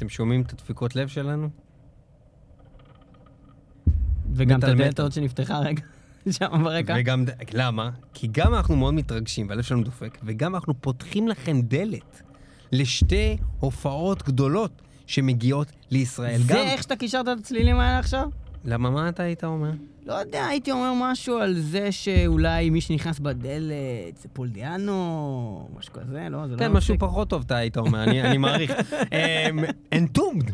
אתם שומעים את הדפיקות לב שלנו? וגם את הדלת. הזאת שנפתחה רגע, שם ברקע. וגם, למה? כי גם אנחנו מאוד מתרגשים והלב שלנו דופק, וגם אנחנו פותחים לכם דלת לשתי הופעות גדולות שמגיעות לישראל. זה גם... איך שאתה קישרת את הצלילים האלה עכשיו? למה, מה אתה היית אומר? לא יודע, הייתי אומר משהו על זה שאולי מי שנכנס בדלת זה פולדיאנו, משהו כזה, לא? זה לא כן, מצחיק. משהו פחות טוב אתה היית אומר, אני אני מעריך. Entombed.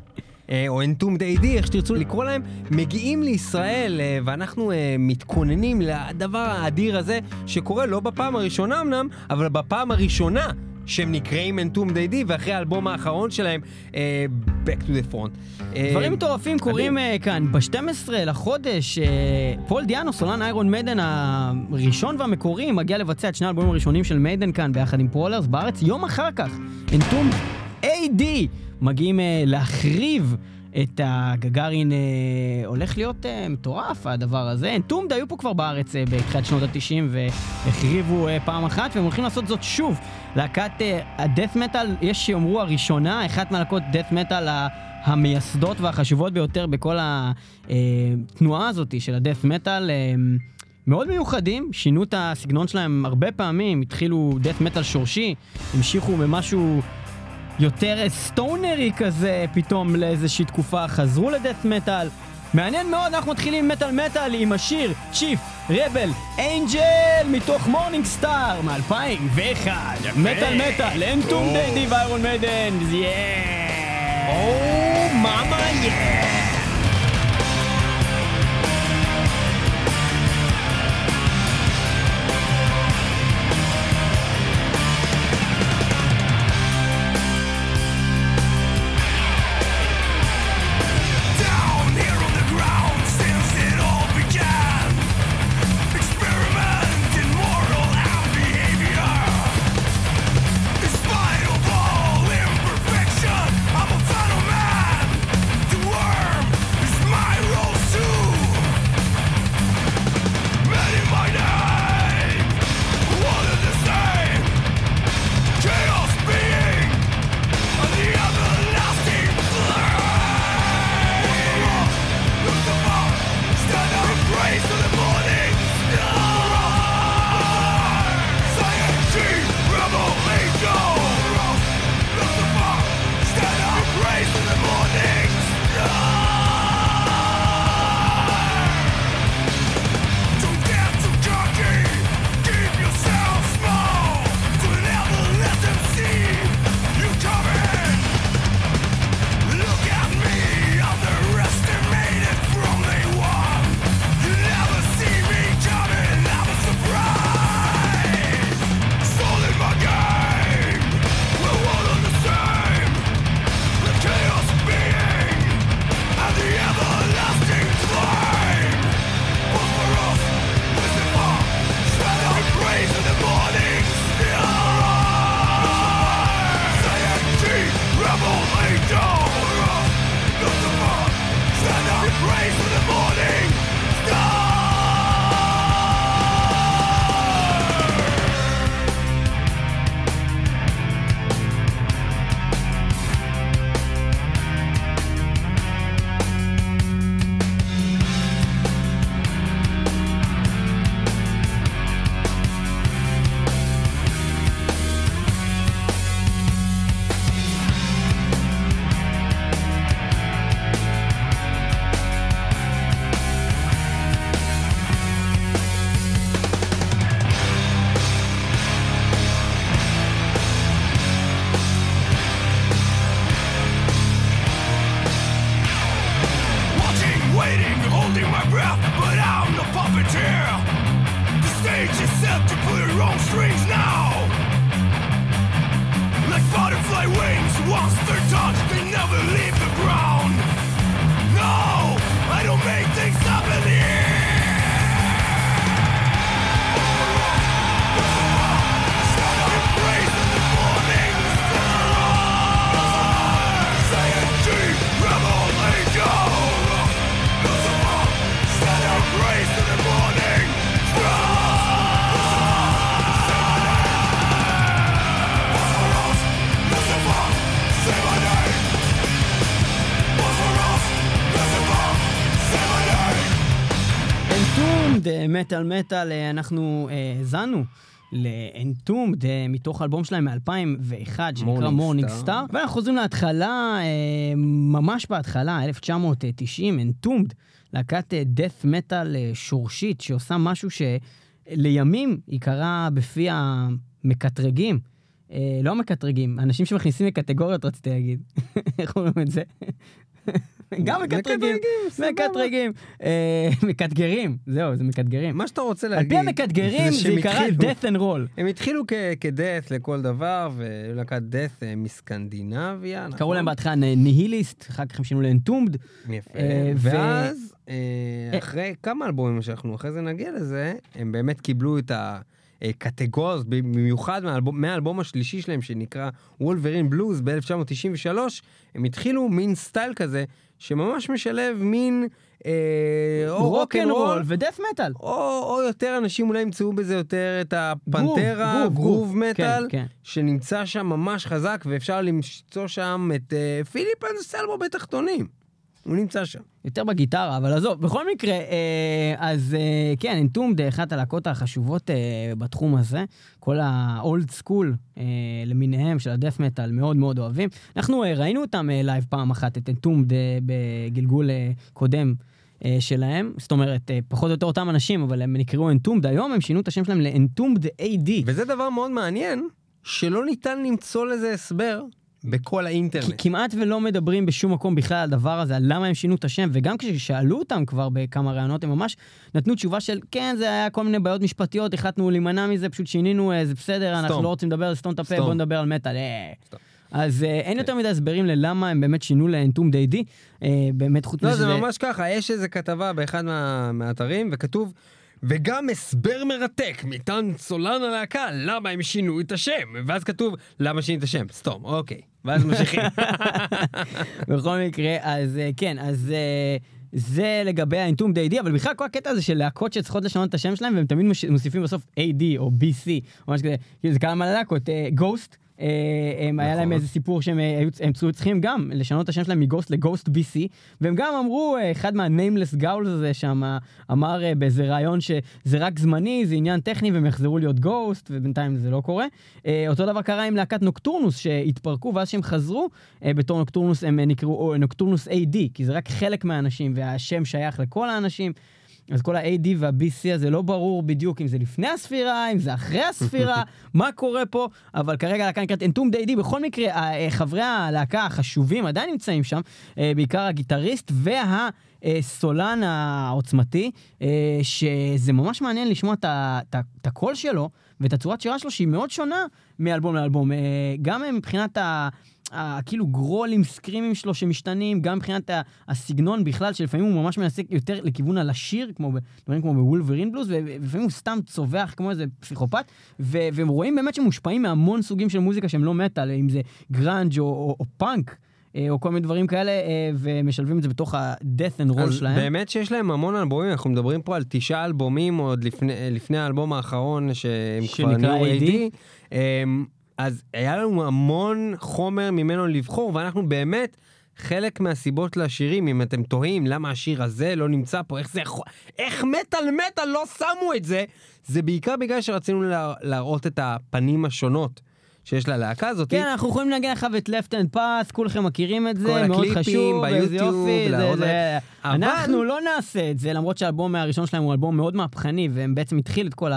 או Entombed AD, איך שתרצו לקרוא להם, מגיעים לישראל, אה, ואנחנו אה, מתכוננים לדבר האדיר הזה, שקורה לא בפעם הראשונה אמנם, אבל בפעם הראשונה שהם נקראים Entombed AD, ואחרי האלבום האחרון שלהם, אה, Back to the Front. אה, דברים מטורפים קורים אה, כאן. ב-12 לחודש, אה, פול דיאנו, סולן Iron Maiden הראשון והמקורי, מגיע לבצע את שני האלבומים הראשונים של Maiden כאן ביחד עם Prowlers בארץ. יום אחר כך, אנטום AD מגיעים אה, להחריב את הגגארין, אה, הולך להיות אה, מטורף הדבר הזה. אנטומד היו פה כבר בארץ אה, בתחילת שנות ה-90 והחריבו אה, פעם אחת, והם הולכים לעשות זאת שוב. להקת הדף מטאל, יש שיאמרו הראשונה, אחת מהלהקות דף מטאל המייסדות והחשובות ביותר בכל התנועה הזאת של הדף מטאל. אה, מאוד מיוחדים, שינו את הסגנון שלהם הרבה פעמים, התחילו דף מטאל שורשי, המשיכו במשהו יותר סטונרי כזה, פתאום לאיזושהי תקופה חזרו ל death metal. מעניין מאוד, אנחנו מתחילים עם מטאל מטאל עם השיר Chief Rebel Angel מתוך Morning Star מ-2001. מטאל מטאל, Entombed AD ו Iron Maiden, yeah! או מאמה יא! במטאל מטאל אה, אנחנו אה, האזנו אה, מתוך האלבום שלהם מ-2001 שנקרא Morning. Star. ואנחנו חוזרים להתחלה, אה, ממש בהתחלה, 1990, Entombed, להקת death metal אה, שורשית שעושה משהו שלימים ייקרא בפי המקטרגים. לא המקטרגים, אנשים שמכניסים לקטגוריות רציתי להגיד. איך אומרים את זה? גם מקטרגים. מקטרגים. אה, מקטגרים, זהו, זה מקטגרים. מה שאתה רוצה על להגיד, פי המקטגרים זה התחילו- death and roll. הם התחילו כדאט לכל דבר, ולהקת דאט מסקנדינביה, נכון? קראו להם בהתחלה ניהיליסט, אחר כך הם שינו לאנטומד. יפה. אה, ואז, אה, אה. אחרי כמה אלבומים שאנחנו אחרי זה נגיע לזה, הם באמת קיבלו את הקטגוריות, במיוחד מהאלבום- מהאלבום השלישי שלהם, שנקרא Wolverine Blues ב-1993, הם התחילו מין סטייל כזה, שממש משלב מין אה, או rock and roll רוקנרול, ו death metal. או, או יותר אנשים אולי ימצאו בזה יותר את ה Pantera, groove, groove groove. metal, כן, כן. שנמצא שם ממש חזק, ואפשר למצוא שם את אה, פיליפ אנסלמו בתחתונים. הוא נמצא שם. יותר בגיטרה, אבל עזוב, בכל מקרה, אה, אז אה, כן, Entombed, אחת הלהקות החשובות אה, בתחום הזה, כל ה old school אה, למיניהם של ה death metal מאוד מאוד אוהבים. אנחנו אה, ראינו אותם אה, live פעם אחת, את Entombed אה, בגלגול אה, קודם. אה, שלהם, זאת אומרת, אה, פחות או יותר אותם אנשים, אבל הם נקראו Entombed, היום הם שינו את השם שלהם ל Entombed AD. וזה דבר מאוד מעניין, שלא ניתן למצוא לזה הסבר בכל האינטרנט. כמעט ולא מדברים בשום מקום בכלל על הדבר הזה, על למה הם שינו את השם, וגם כששאלו אותם כבר בכמה ראיונות, הם ממש נתנו תשובה של, כן, זה היה כל מיני בעיות משפטיות, החלטנו להימנע מזה, פשוט שינינו, אה, זה בסדר, אנחנו סתום. לא רוצים לדבר, סתום את הפה, סתום. בוא נדבר על מטאל. אה. אז אה, אין יותר מדי הסברים ללמה הם באמת שינו לאנטום די-די, אה, באמת חוץ לא, מזה זה שזה- ממש ככה, יש איזה כתבה באחד מה- מהאתרים, וכתוב, וגם הסבר מרתק מטעם סולן הלהקה, למה הם שינו את השם. ואז כתוב, למה שינו את השם? סתום, אוקיי. ואז ממשיכים. בכל מקרה, אז אה, כן, אז אה, זה לגבי ה Entombed AD, אבל בכלל כל הקטע הזה של להקות שצריכות לשנות את השם שלהם, והם תמיד מוסיפים בסוף AD או BC, או משהו כזה, כאילו זה כמה להקות, Ghost. הם היה להם נכון. איזה סיפור שהם אה, היו הם צריכים גם לשנות את השם שלהם מ Ghost ל Ghost BC והם גם אמרו אה, אחד מה Nameless Ghouls הזה שם אה, אמר אה, באיזה ראיון שזה רק זמני זה עניין טכני והם יחזרו להיות Ghost ובינתיים זה לא קורה. אה, אותו דבר קרה עם להקת Nocturnus שהתפרקו ואז שהם חזרו אה, בתור נוקטורנוס הם אה, נקראו או, נוקטורנוס AD כי זה רק חלק מהאנשים והשם שייך לכל האנשים. אז כל ה-AD וה-BC הזה לא ברור בדיוק אם זה לפני הספירה, אם זה אחרי הספירה, מה קורה פה, אבל כרגע הלהקה נקראת אנטום די-די, בכל מקרה, אה, חברי הלהקה החשובים עדיין נמצאים שם, אה, בעיקר הגיטריסט והסולן העוצמתי, אה, שזה ממש מעניין לשמוע את הקול שלו ואת הצורת שירה שלו שהיא מאוד שונה מאלבום לאלבום, גם מבחינת ה... ה- כאילו גרולים, סקרימים שלו שמשתנים, גם מבחינת הסגנון בכלל, שלפעמים הוא ממש מנסה יותר לכיוון על השיר, כמו דברים כמו ב Wolverine Blues, ולפעמים הוא סתם צווח כמו איזה פסיכופת, ו- והם רואים באמת שמושפעים מהמון סוגים של מוזיקה שהם לא מטאל, אם זה גראנג' או, או, או פאנק. אה, או כל מיני דברים כאלה, אה, ומשלבים את זה בתוך ה-death and roll שלהם. באמת שיש להם המון אלבומים, אנחנו מדברים פה על תשעה אלבומים עוד לפני, לפני האלבום האחרון שהם כבר נהיו AD. AD. אז היה לנו המון חומר ממנו לבחור, ואנחנו באמת, חלק מהסיבות לשירים, אם אתם תוהים למה השיר הזה לא נמצא פה, איך זה יכול... איך מטאל מטאל לא שמו את זה, זה בעיקר בגלל שרצינו לה, להראות את הפנים השונות שיש ללהקה הזאת. כן, אנחנו יכולים לנגן עכשיו את left hand pass, כולכם מכירים את זה, כל מאוד הקליפים חשוב, איזה ביוטיוב, יופי, זה-. אבל- אנחנו לא נעשה את זה, למרות שהאלבום הראשון שלהם הוא אלבום מאוד מהפכני, והם בעצם התחיל את כל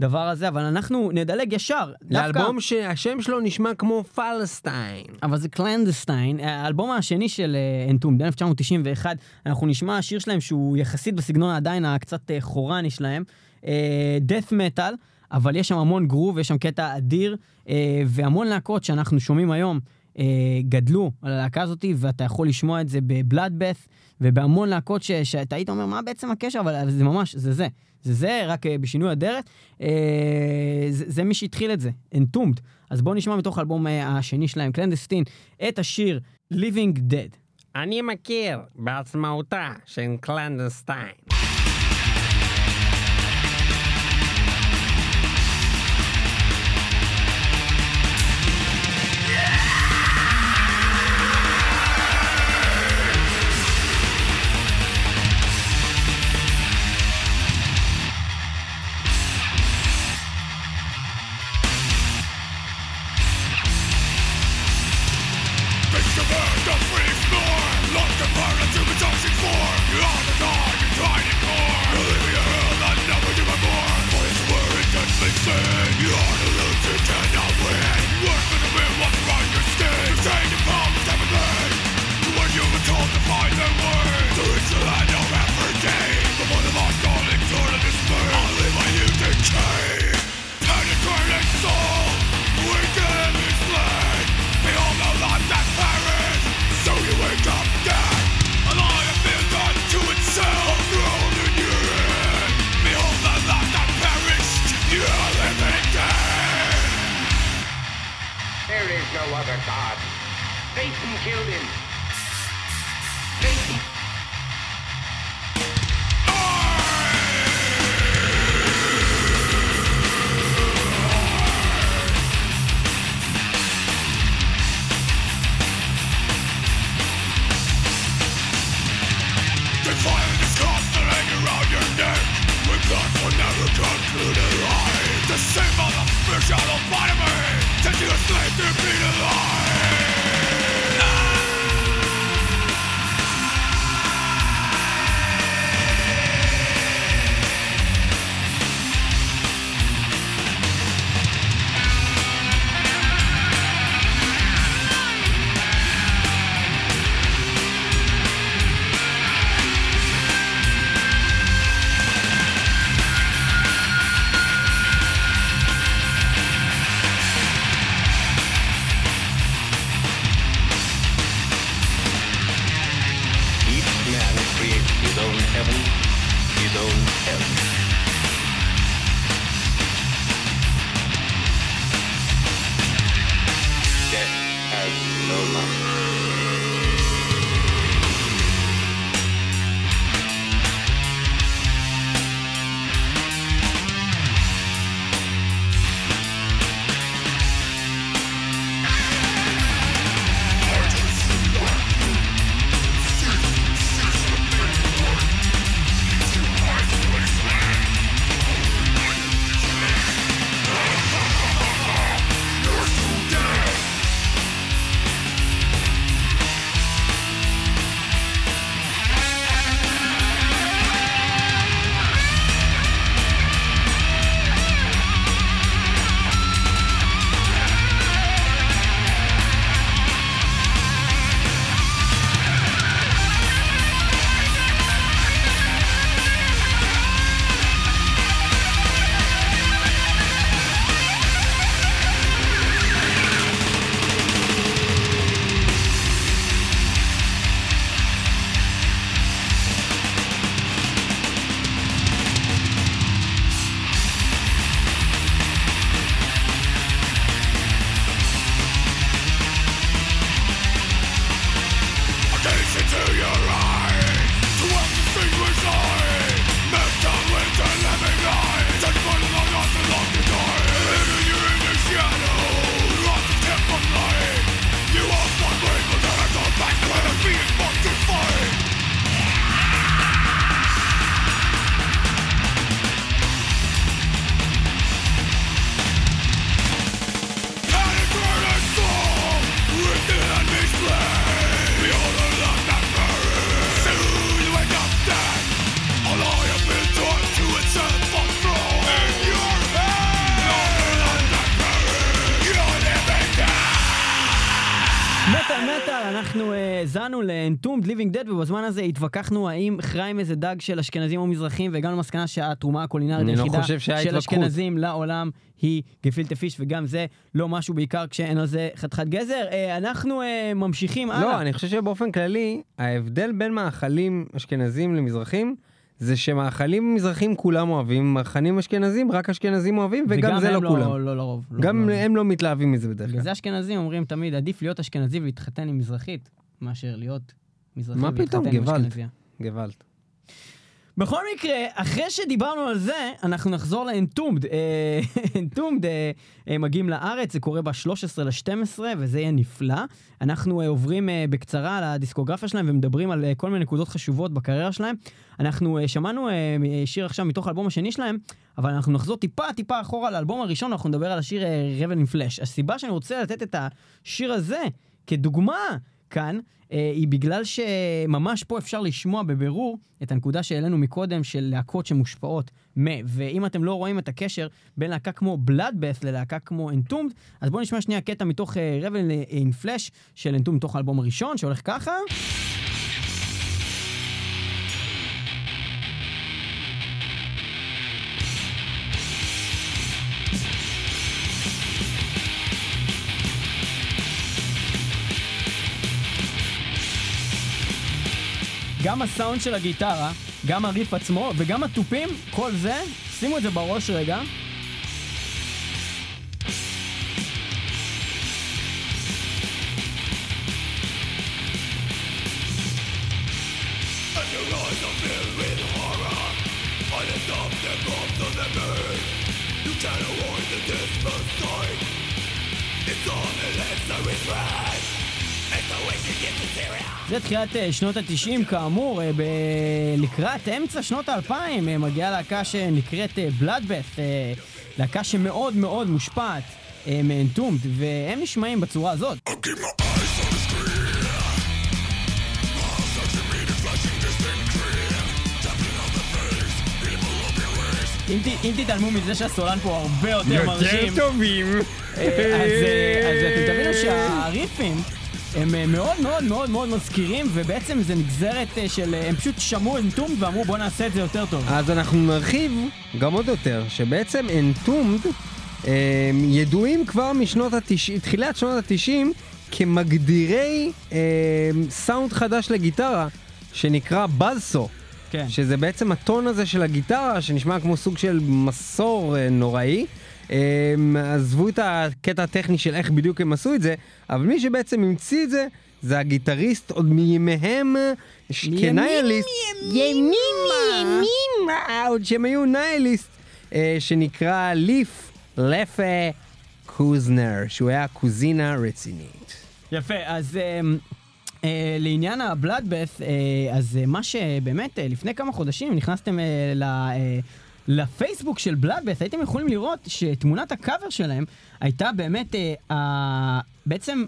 הדבר הזה, אבל אנחנו נדלג ישר. לאלבום שהשם שלו נשמע כמו Palestine. אבל זה Clandestine, האלבום השני של Entombed, ב-1991, אנחנו נשמע שיר שלהם שהוא יחסית בסגנון עדיין הקצת אה, חורני שלהם, death metal, אבל יש שם המון גרוב, יש שם קטע אדיר, אה, והמון להקות שאנחנו שומעים היום אה, גדלו על הלהקה הזאת, ואתה יכול לשמוע את זה בבלאדבeth, ובהמון להקות ש- שאתה היית אומר, מה בעצם הקשר? אבל זה ממש, זה זה. זה זה, רק אה, בשינוי אדרת. אה, זה, זה מי שהתחיל את זה, Entombed. אז בואו נשמע מתוך האלבום אה, השני שלהם, Clandestine, את השיר Living Dead. אני מכיר בעצמאותה של Clandestine. אנחנו אה, האזנו ל-Entombed Living Dead, ובזמן הזה התווכחנו האם חריים איזה דג של אשכנזים או מזרחים, והגענו למסקנה שהתרומה הקולינרית לא היחידה שהיה של. אשכנזים לעולם היא גפילטה פיש, וגם זה לא משהו בעיקר כשאין על זה חתיכת גזר. אה, אנחנו אה, ממשיכים הלאה. לא, אני חושב שבאופן כללי, ההבדל בין מאכלים אשכנזים למזרחים, זה שמאכלים מזרחים כולם אוהבים, מאכלים אשכנזים רק אשכנזים אוהבים, וגם זה הם לא כולם. לא לרוב. לא- גם לא- הם לא מתלהבים מזה בדרך בגלל כלל. זה אשכנזים אומרים תמיד, עדיף להיות אשכנזי ולהתחתן עם מזרחית, מאשר להיות מזרחי מה ולהתחתן פתאום, עם גוואלד. אשכנזייה. גוואלד. בכל מקרה, אחרי שדיברנו על זה, אנחנו נחזור לאנטומד. אה, אנטומד אה, אה, מגיעים לארץ, זה קורה ב-13 ל-12, וזה יהיה נפלא. אנחנו עוברים בקצרה על הדיסקוגרפיה שלהם ומדברים על כל מיני נקודות חשובות בקריירה שלהם. אנחנו שמענו שיר עכשיו מתוך האלבום השני שלהם, אבל אנחנו נחזור טיפה טיפה אחורה לאלבום הראשון, אנחנו נדבר על השיר רבן עם פלאש. הסיבה שאני רוצה לתת את השיר הזה כדוגמה, כאן, היא בגלל שממש פה אפשר לשמוע בבירור את הנקודה שהעלינו מקודם של להקות שמושפעות מ... ואם אתם לא רואים את הקשר בין להקה כמו בלאדבאס ללהקה כמו אנטומד, אז בואו נשמע שנייה קטע מתוך רבל אין פלאש של אנטומד מתוך האלבום הראשון, שהולך ככה. גם הסאונד של הגיטרה, גם הריף עצמו וגם התופים, כל זה, שימו את זה בראש רגע. Can't avoid the dismal sight It's on the left that we זה תחילת אה, שנות ה-90 כאמור, אה, ב... לקראת אמצע שנות ה-2000 אה, מגיעה להקה שנקראת בלאדבeth, להקה שמאוד מאוד מושפעת מאנטומד, והם נשמעים בצורה הזאת. אם, ת, אם תתעלמו מזה שהסולן פה הרבה יותר מרשים, טובים. אז, אה, אז אתם תבינו שהריפים הם אה, מאוד מאוד מאוד מאוד מזכירים, ובעצם זה נגזרת אה, של... אה, הם פשוט שמעו אנטומד ואמרו בוא נעשה את זה יותר טוב. אז אנחנו נרחיב גם עוד יותר, שבעצם אנטומד אה, ידועים כבר משנות ה-90, תחילת שנות ה-90, כמגדירי אה, סאונד חדש לגיטרה, שנקרא בזסו. כן. שזה בעצם הטון הזה של הגיטרה, שנשמע כמו סוג של מסור נוראי. אה, עזבו את הקטע הטכני של איך בדיוק הם עשו את זה, אבל מי שבעצם המציא את זה, זה הגיטריסט עוד מימיהם כניהליסט. ימימה, ימימה, עוד שהם היו ניהליסט, אה, שנקרא ליף לפה קוזנר, שהוא היה קוזינה רצינית. יפה, אז אה, לעניין הבלאדבeth, אה, אז אה, מה שבאמת, אה, לפני כמה חודשים נכנסתם אה, ל... אה, לפייסבוק של בלאדבeth, הייתם יכולים לראות שתמונת הקאבר שלהם הייתה באמת אה, אה, בעצם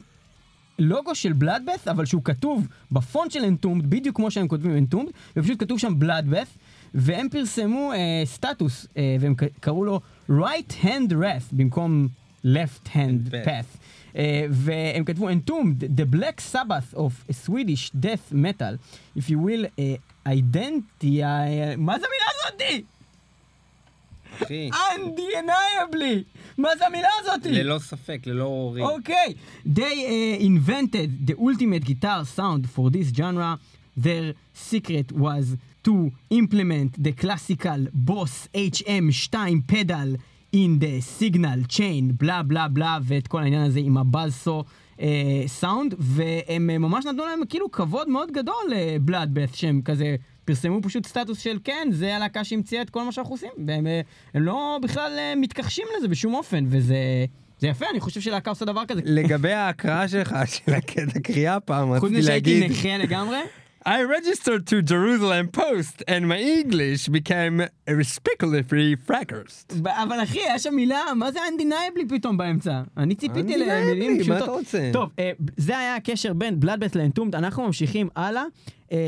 לוגו של בלאדבeth, אבל שהוא כתוב בפונט של אנטומד, בדיוק כמו שהם כותבים אנטומד, ופשוט כתוב שם בלאדבeth, והם פרסמו אה, סטטוס, אה, והם קראו לו right hand wrath במקום left hand Path. אה, והם כתבו entombed, the black sabbath of Swedish death metal, if you will, אה, identity, מה זה המילה הזאתי? אחי, undeniably! מה זה המילה הזאתי? ללא ספק, ללא עוררין. Okay, they uh, invented the ultimate guitar sound for this genre. Their secret was to implement the classical Boss HM2 pedal in the signal chain, בלה בלה בלה, ואת כל העניין הזה עם הבאזסו סאונד, והם אה, ממש נתנו להם כאילו כבוד מאוד גדול לבלאדבeth, שהם כזה פרסמו פשוט סטטוס של כן, זה הלהקה שהמציאה את כל מה שאנחנו עושים, והם אה, הם לא בכלל אה, מתכחשים לזה בשום אופן, וזה... זה יפה, אני חושב שלהקה עושה דבר כזה. לגבי ההקראה שלך, של הקטע קריאה פעם, חוץ רציתי מזה שהייתי להגיד... נכה לגמרי, I registered to Jerusalem Post and my English became respectfully frackersed. ב- אבל אחי, היה שם מילה, מה זה undeniably פתאום באמצע? אני ציפיתי למילים מה פשוטות. אתה רוצה? טוב, אה, זה היה הקשר בין בלאדבט לאנטומט, אנחנו ממשיכים הלאה. אה,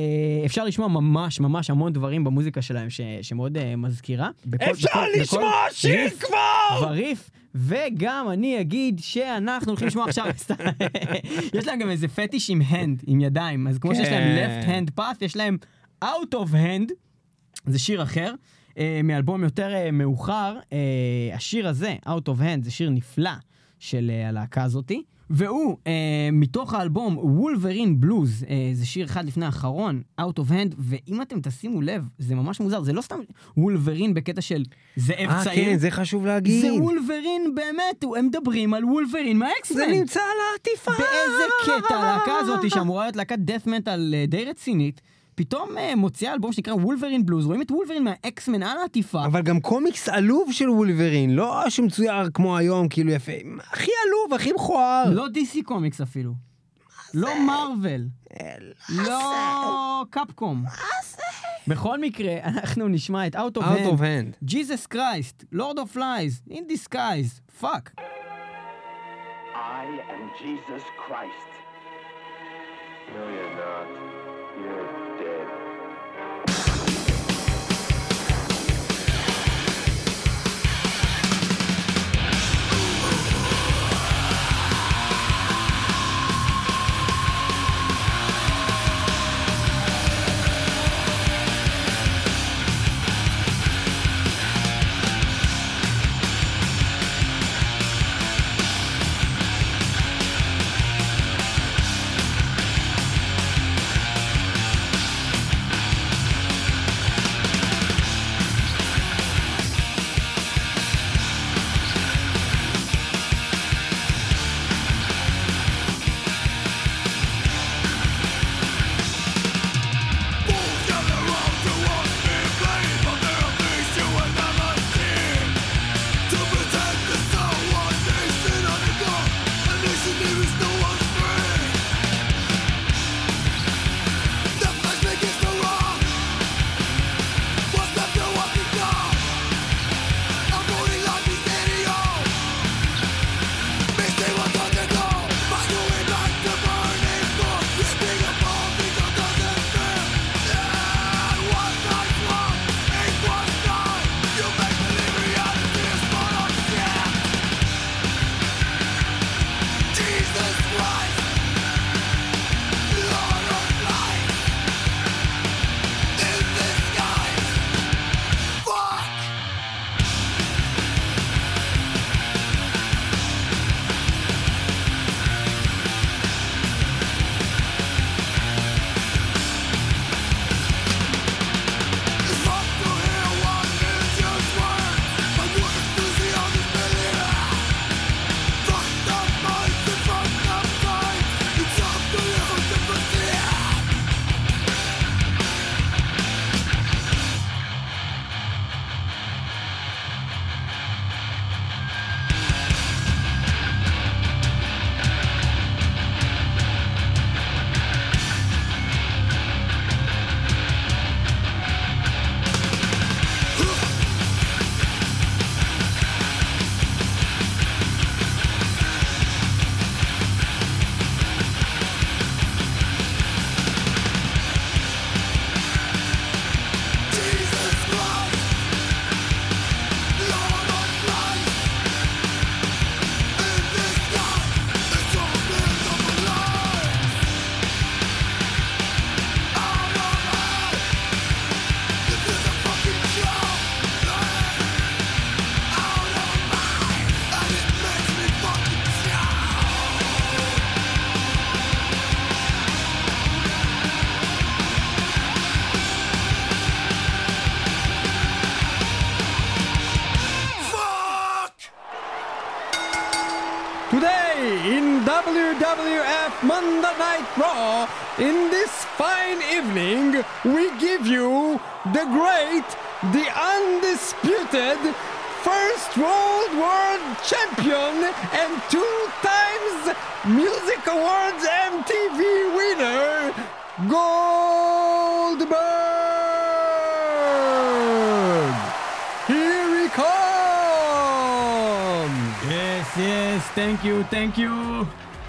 אפשר לשמוע ממש ממש המון דברים במוזיקה שלהם ש- שמאוד אה, מזכירה. בכל- אפשר בכל- לשמוע בכל שיר ריף כבר! וריף, וגם אני אגיד שאנחנו הולכים לשמוע עכשיו, יש להם גם איזה פטיש עם hand, עם ידיים, אז כמו שיש להם כן. left hand path, יש להם out of hand, זה שיר אחר, אה, מאלבום יותר אה, מאוחר. אה, השיר הזה, Out of Hand, זה שיר נפלא של אה, הלהקה הזאתי. והוא, אה, מתוך האלבום וולברין בלוז, אה, זה שיר אחד לפני האחרון, Out of Hand, ואם אתם תשימו לב, זה ממש מוזר, זה לא סתם וולברין בקטע של זאב אה, צעיר. כן, זה חשוב להגיד. זה וולברין באמת, הם מדברים על וולברין מהאקסמן. זה נמצא על העטיפה. באיזה קטע הלהקה הזאת, שאמורה להיות להקת דף מטאל אה, די רצינית, פתאום אה, מוציאה אלבום שנקרא וולברין בלוז, רואים את וולברין מהאקסמן על העטיפה. אבל גם קומיקס עלוב של וולברין, לא שמצויר כמו היום, כאילו יפה. הכי עלוב, הכי מכוער. לא DC קומיקס אפילו. לא מארוול. לא קפקום. בכל מקרה, אנחנו נשמע את Out of Out Hand. Jesus Christ, Lord of Flies, In Disguise, fuck. I am Jesus Christ. No, you're not. You're dead. we give you the great, the undisputed first World World Champion and two times Music Awards MTV winner, Goldberg! Here he comes! Yes, yes, thank you, thank you.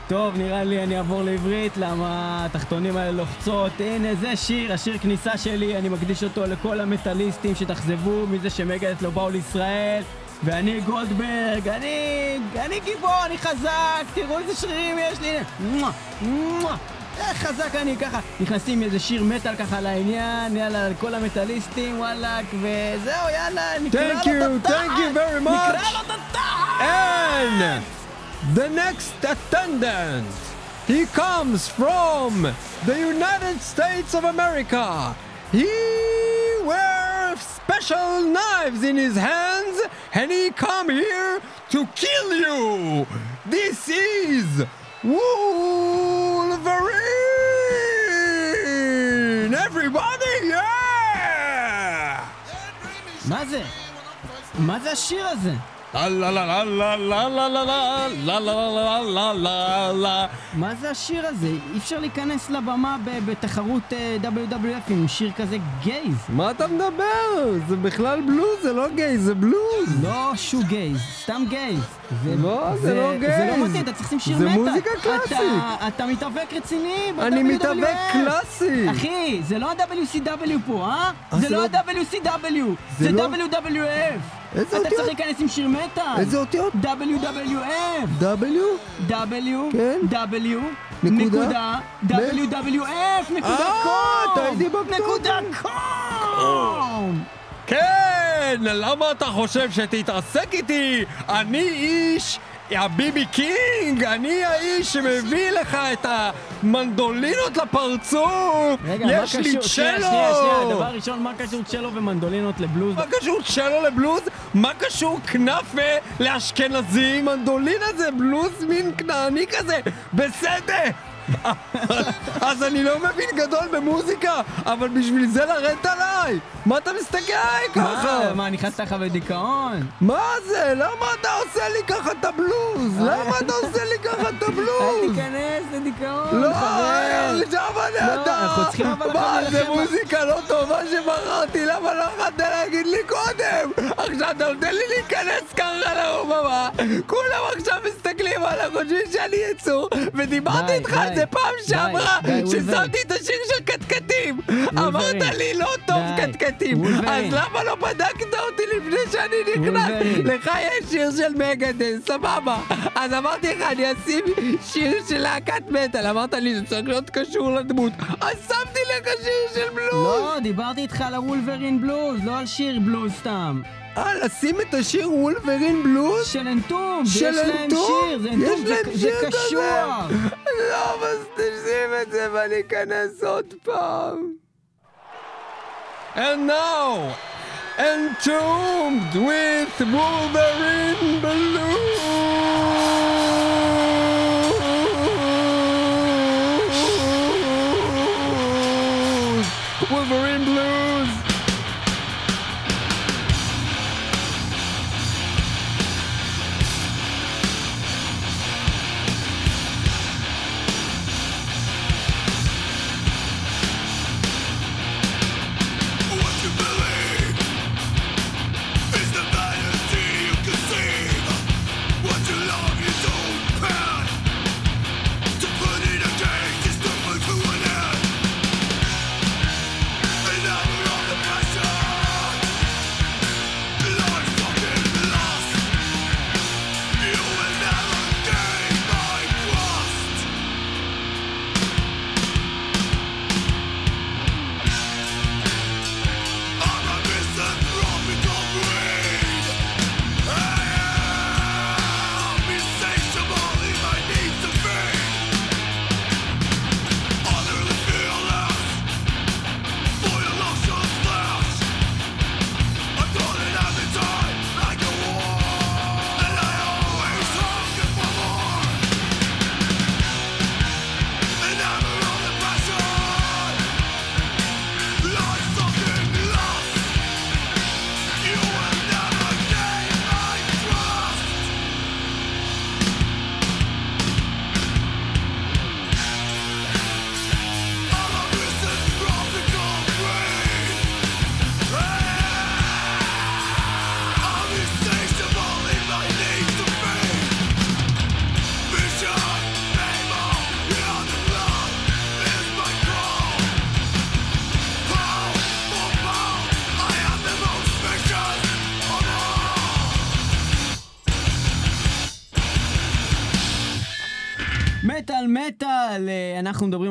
טוב, נראה לי אני אעבור לעברית, למה התחתונים האלה לוחצות. הנה, זה שיר, השיר כניסה שלי, אני מקדיש אותו לכל המטאליסטים שהתאכזבו מזה שמגלת לא באו לישראל. ואני גולדברג, אני, אני גיבור, אני חזק, תראו איזה שרירים יש לי. מואה. איך חזק אני ככה. נכנסים איזה שיר מטאל ככה לעניין, יאללה, לכל המטאליסטים, וואלאק, וזהו, יאללה, נקרא Thank לו you, את התחת. thank you very much. נקרא לו את התחת! And the next attendant, he comes from the United States of America. He wears special knives in his hands, and he come here to kill you. This is Wolverine. Everybody, yeah! מה זה? מה זה השיר הזה? מה זה השיר הזה? אי אפשר להיכנס לבמה בתחרות WWF עם שיר כזה gays. מה אתה מדבר? זה בכלל בלוז, זה לא gays, זה בלוז. לא shoegaze, סתם gays. לא, זה לא gays. זה לא מתאים, אתה צריך לשים שיר מטאל. זה מוזיקה קלאסית. אתה מתאבק רציני ב-WWF. אני מתאבק קלאסי. אחי, זה לא ה-WCW פה, אה? זה לא ה-WCW, זה WWF. איזה אתה אותיות? צריך להיכנס עם שיר מטאל. איזה אותיות? WWF. W? W, כן. W, נקודה. נקודה, WWF, נקודה אה, קום, טעיתי בכתובת. נקודה קום. כן, למה אתה חושב שתתעסק איתי? אני איש... הביבי קינג, אני האיש שמביא לך את המנדולינות לפרצוף! רגע, מה יש לי קשור? שנייה, צ'לו! שנייה, שנייה, דבר ראשון, מה קשור צ'לו ומנדולינות לבלוז? מה קשור צ'לו לבלוז? מה קשור כנאפה לאשכנזי? מנדולינה זה בלוז מין כנעני כזה, בסדר! אז אני לא מבין גדול במוזיקה, אבל בשביל זה לרדת עליי! מה אתה מסתכל עליי ככה? מה, מה, נכנסת לך בדיכאון? מה זה? למה אתה עושה לי ככה את הבלוז? למה אתה עושה לי ככה את אל הבלוז? תיכנס לדיכאון, לא, חבר. עכשיו אני לא, אתה... אנחנו צריכים אבל מה, זה. מוזיקה לא טובה שבחרתי, למה לא יכולת להגיד לי קודם? עכשיו אתה נותן לי להיכנס ככה לרובמה, כולם עכשיו מסתכלים עליי, חושבים שאני יצור, ודיברתי די, איתך על זה פעם שעברה. ששמתי את השיר של קטקטים. אמרת לי לא טוב קטקטים. אז למה לא בדקת אותי לפני שאני נכנס? לך יש שיר של מגדס, סבבה. אז אמרתי לך, אני אשים שיר של להקת מטאל. אמרת לי, זה צריך להיות קשור לדמות. אז שמתי לך שיר של בלוז. לא, דיברתי איתך על הוולברין בלוז, לא על שיר בלוז סתם. אה, לשים את השיר וולברין בלוז? של אנטום, של יש להם אנטום? שיר, זה יש אנטום, זה- להם זה שיר כזה? קשוח. לא, אז תשים את זה ואני אכנס עוד פעם. And now, entombed with Wolverine Blues! Wolverine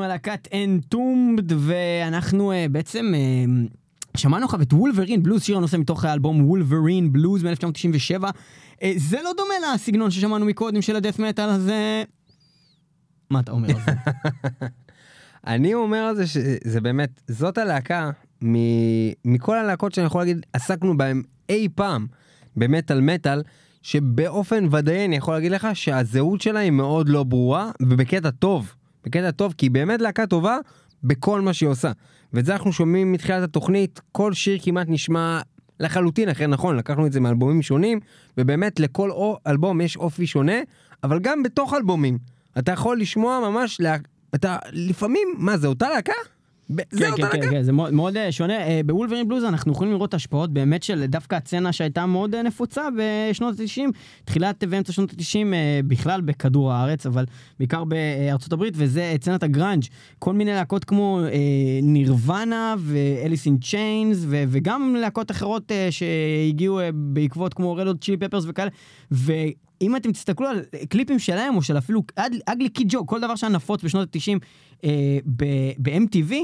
אנחנו מדברים על להקת אנטומד, ואנחנו אה, בעצם אה, שמענו עכשיו את וולברין בלוז, שיר הנושא מתוך האלבום וולברין בלוז מ-1997. אה, זה לא דומה לסגנון ששמענו מקודם של הדף מטאל הזה. מה אתה אומר על זה? אני אומר על זה שזה באמת, זאת הלהקה מ- מכל הלהקות שאני יכול להגיד, עסקנו בהן אי פעם במטאל מטאל, שבאופן ודאי אני יכול להגיד לך שהזהות שלה היא מאוד לא ברורה, ובקטע טוב. בקטע טוב, כי היא באמת להקה טובה בכל מה שהיא עושה. ואת זה אנחנו שומעים מתחילת התוכנית, כל שיר כמעט נשמע לחלוטין אחר, נכון, לקחנו את זה מאלבומים שונים, ובאמת לכל או- אלבום יש אופי שונה, אבל גם בתוך אלבומים. אתה יכול לשמוע ממש, לה... אתה לפעמים, מה זה, אותה להקה? זה כן, כן, כן? כן, זה מאוד, מאוד אה, שונה. אה, בוולברין בלוז אנחנו יכולים לראות השפעות באמת של דווקא הצצנה שהייתה מאוד אה, נפוצה בשנות ה-90, תחילת ואמצע שנות ה-90 בכלל בכדור הארץ, אבל בעיקר בארצות הברית, וזה סצנת הגראנג'. כל מיני להקות כמו אה, נירוונה ואליס אין צ'יינס, וגם להקות אחרות אה, שהגיעו אה, בעקבות כמו רדוד צ'ילי פפרס וכאלה. ו... אם אתם תסתכלו על קליפים שלהם, או של אפילו אגלי קי ג'ו, כל דבר שהיה נפוץ בשנות ה-90 אה, ב-MTV,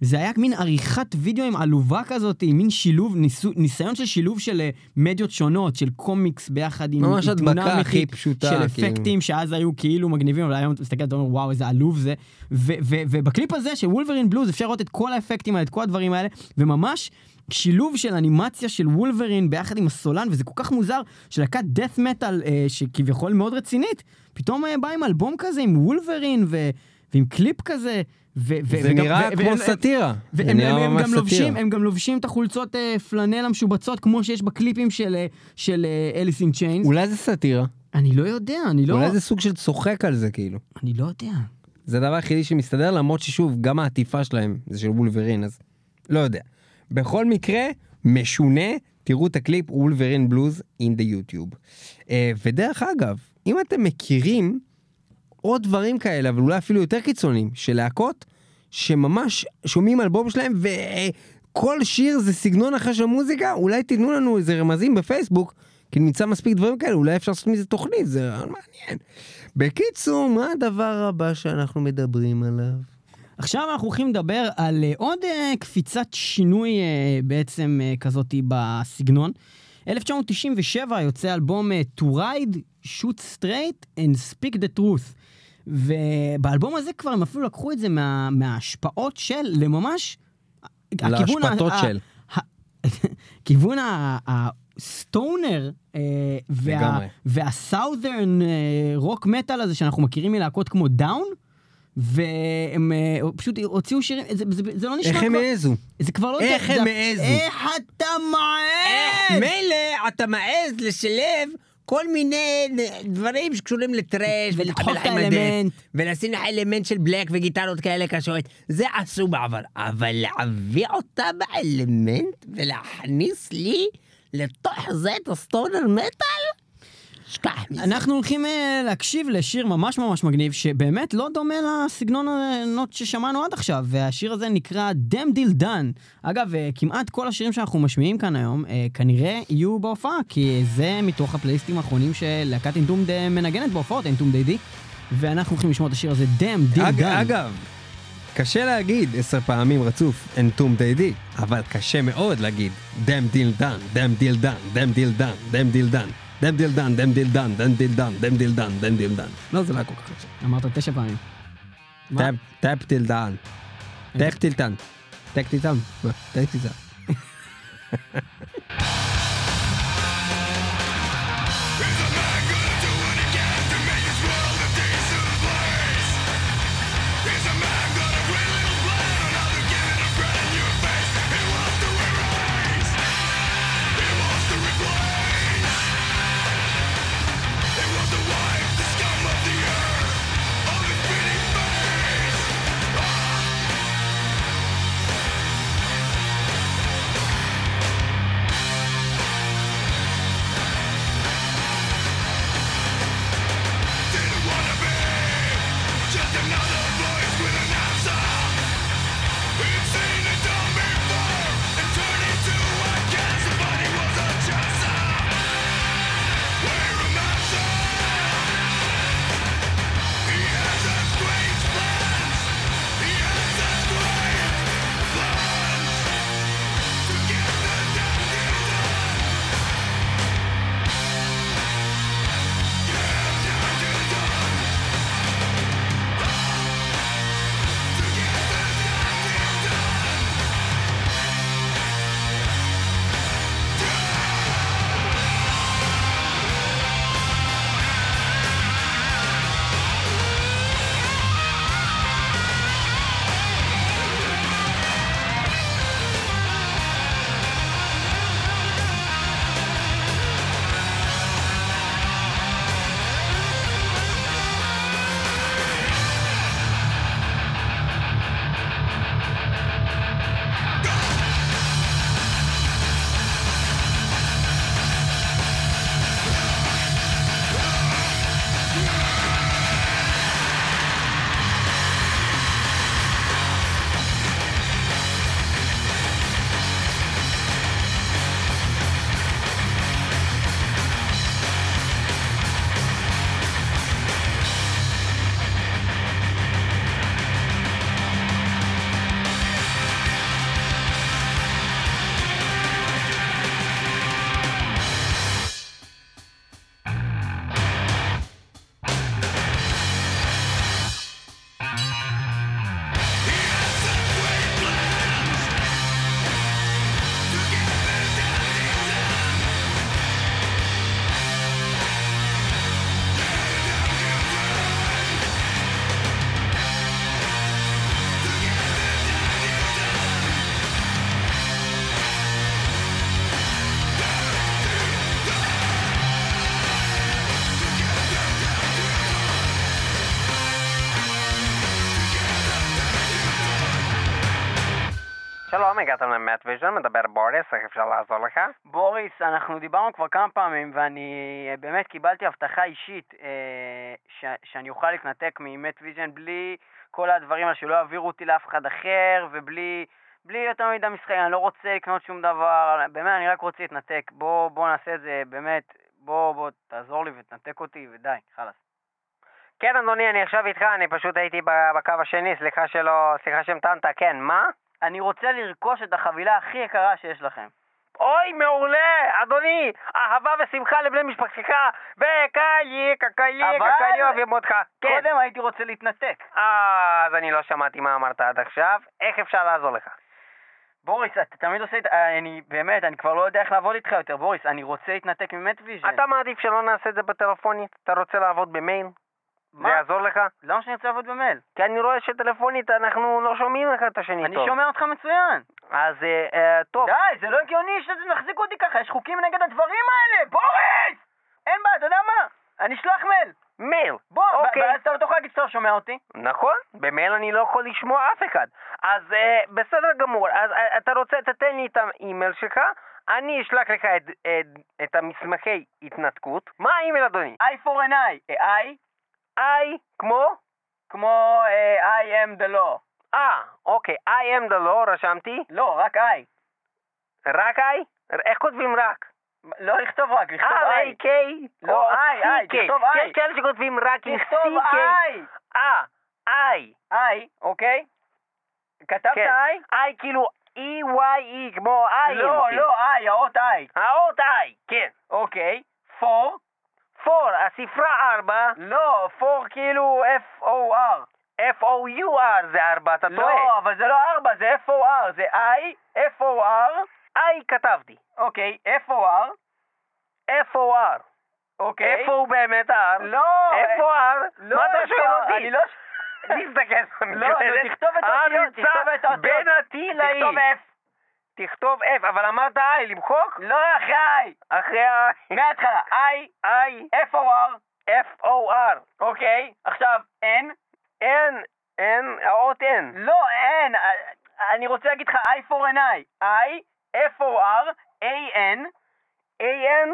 זה היה מין עריכת וידאו עם עלובה כזאת, עם מין שילוב, ניסו, ניסיון של שילוב של אה, מדיות שונות, של קומיקס ביחד עם, עם תמונה אמיתית, פשוטה, של כאילו. אפקטים שאז היו כאילו מגניבים, אבל היום אתה מסתכל ואתה אומר וואו איזה עלוב זה. ו- ו- ובקליפ הזה של Wolverine Blues אפשר לראות את כל האפקטים האלה, את כל הדברים האלה, וממש שילוב של אנימציה של Wolverine ביחד עם הסולן, וזה כל כך מוזר, שלהקת death metal אה, שכביכול מאוד רצינית, פתאום אה, בא עם אלבום כזה עם Wolverine ו- ועם קליפ כזה. ו- ו- זה וגם- נראה ו- כמו והם- סאטירה. זה והם נראה הם, גם לובשים. הם גם לובשים את החולצות אה, פלנל המשובצות כמו שיש בקליפים של, אה, של Alice in Chains. אולי זה סאטירה, אני לא יודע, אני לא... אולי זה סוג של צוחק על זה כאילו. אני לא יודע. זה הדבר היחידי שמסתדר, למרות ששוב, גם העטיפה שלהם זה של Wolverine, אז לא יודע. בכל מקרה, משונה, תראו את הקליפ Wolverine Blues in the YouTube. ודרך אגב, אם אתם מכירים עוד דברים כאלה, אבל אולי אפילו יותר קיצוניים, של להקות שממש שומעים אלבום שלהם וכל שיר זה סגנון אחר של מוזיקה, אולי תיתנו לנו איזה רמזים בפייסבוק, כי נמצא מספיק דברים כאלה, אולי אפשר לעשות מזה תוכנית, זה מעניין. בקיצור, מה הדבר הבא שאנחנו מדברים עליו? עכשיו אנחנו הולכים לדבר על אה, עוד אה, קפיצת שינוי אה, בעצם כזאתי בסגנון. 1997 יוצא אלבום To Ride, Shoot Straight and Speak the Truth. ובאלבום הזה כבר הם אפילו לקחו את זה מה, מההשפעות של לממש... להשפעות של. כיוון ה stoner וה-. וה southern rock metal הזה שאנחנו מכירים מלהקות כמו Down. והם אה, פשוט הוציאו שירים, זה, זה, זה לא נשמע איך הם כבר, העזו? זה כבר לא... איך הם העזו? איך אתה מעז? מילא אתה מעז לשלב כל מיני דברים שקשורים ל thrash ולדחוף את האלמנט. ולשים לך אלמנט של black וגיטרות כאלה קשות זה עשו בעבר אבל להביא אותה באלמנט ולהכניס לי לתוך זה את הסטונר מטאל? מזה. אנחנו הולכים אה, להקשיב לשיר ממש ממש מגניב, שבאמת לא דומה לסגנון הנוט ששמענו עד עכשיו, והשיר הזה נקרא Damn Deal Done. אגב, אה, כמעט כל השירים שאנחנו משמיעים כאן היום, אה, כנראה יהיו בהופעה, כי זה מתוך הפלייסטים האחרונים שלהקת אינטומד אה, מנגנת בהופעות, אינטומד איי די, ואנחנו הולכים לשמוע את השיר הזה, Damn Deal אג- Done. אגב, קשה להגיד עשר פעמים רצוף Entombed AD, אבל קשה מאוד להגיד damn deal done, damn deal done, damn deal done, damn deal done, damn deal done, damn deal done, damn deal done, damn deal done, damn deal done. לא, זה לא היה כל כך חשוב. אמרת תשע פעמים. tough deal done. tough deal done. tough deal done. tough deal done. שלום, הגעת למט ויז'ן, מדבר בוריס, איך אפשר לעזור לך? בוריס, אנחנו דיברנו כבר כמה פעמים, ואני אה, באמת קיבלתי הבטחה אישית אה, ש, שאני אוכל להתנתק ממט ויז'ן בלי כל הדברים האלה, שלא יעבירו אותי לאף אחד אחר, ובלי בלי יותר מדי משחקים, אני לא רוצה לקנות שום דבר, באמת, אני רק רוצה להתנתק. בוא, בוא נעשה את זה, באמת, בוא, בוא, תעזור לי ותנתק אותי, ודי, חלאס. כן, אדוני, אני עכשיו איתך, אני פשוט הייתי בקו השני, סליחה שלא, סליחה שהמתנת, כן, מה? אני רוצה לרכוש את החבילה הכי יקרה שיש לכם. אוי, מעולה! אדוני, אהבה ושמחה לבני משפחתך, וקאלי, קקאלי, אבל- קקאלי אוהבים אותך. כן. קודם הייתי רוצה להתנתק. אה, אז אני לא שמעתי מה אמרת עד עכשיו. איך אפשר לעזור לך? בוריס, אתה תמיד עושה את... אני באמת, אני כבר לא יודע איך לעבוד איתך יותר. בוריס, אני רוצה להתנתק ממט ויז'ן. אתה מעדיף שלא נעשה את זה בטלפונית? אתה רוצה לעבוד במייל? זה מה? יעזור לך? למה שאני רוצה לעבוד במייל? כי אני רואה שטלפונית אנחנו לא שומעים אחד את השני אני טוב. שומע אותך מצוין. אז אה, אה, טוב. די, זה לא הגיוני שתחזיקו אותי ככה, יש חוקים נגד הדברים האלה! בוריס! אין בעיה, אתה יודע מה? אני אשלח מייל. מייל. בוא, אוקיי. ואז אתה לא תוכל להגיד שאתה לא שומע אותי. נכון, במייל אני לא יכול לשמוע אף אחד. אז אה, בסדר גמור, אז אה, אתה רוצה, תתן לי את האימייל שלך, אני אשלח לך את, את, את המסמכי התנתקות. מה האימייל אדוני? I for an I. I, I כמו? כמו אה, I am the law. אה, אוקיי, I am the law, רשמתי. לא, רק I. רק I? איך כותבים רק? לא לכתוב רק, לכתוב אה, I. A-K? לא, או I, I. תכתוב I. יש כאלה שכותבים רק עם תכתוב CK. I. אה, I. I, אוקיי? כתבת כן. I? I כאילו E-Y-E, כמו I. לא, לא, I, האות I. האות I, כן. אוקיי. for? פור, הספרה 4, לא, for כאילו F-O-R. F-O-U-R זה 4, אתה טועה. לא, אבל זה לא 4, זה F-O-R. זה I, F-O-R. I כתבתי. אוקיי, F-O-R. F-O-R. אוקיי. איפה הוא באמת R? לא. איפה R? לא, מה אתה איפה שואל R? אותי? אני לא... להסתכל לא, נו, תכתוב את האותיות, תכתוב את האותיות. בין ה-T ל-E. תכתוב F. תכתוב F, אבל אמרת I, למחוק? לא, אחרי I. אחרי ה... מההתחלה. I, I, F-O-R. F-O-R. אוקיי. עכשיו, N. N, N, האות N. לא, N. אני רוצה להגיד לך I for an I. I, F-O-R, A-N, A-N?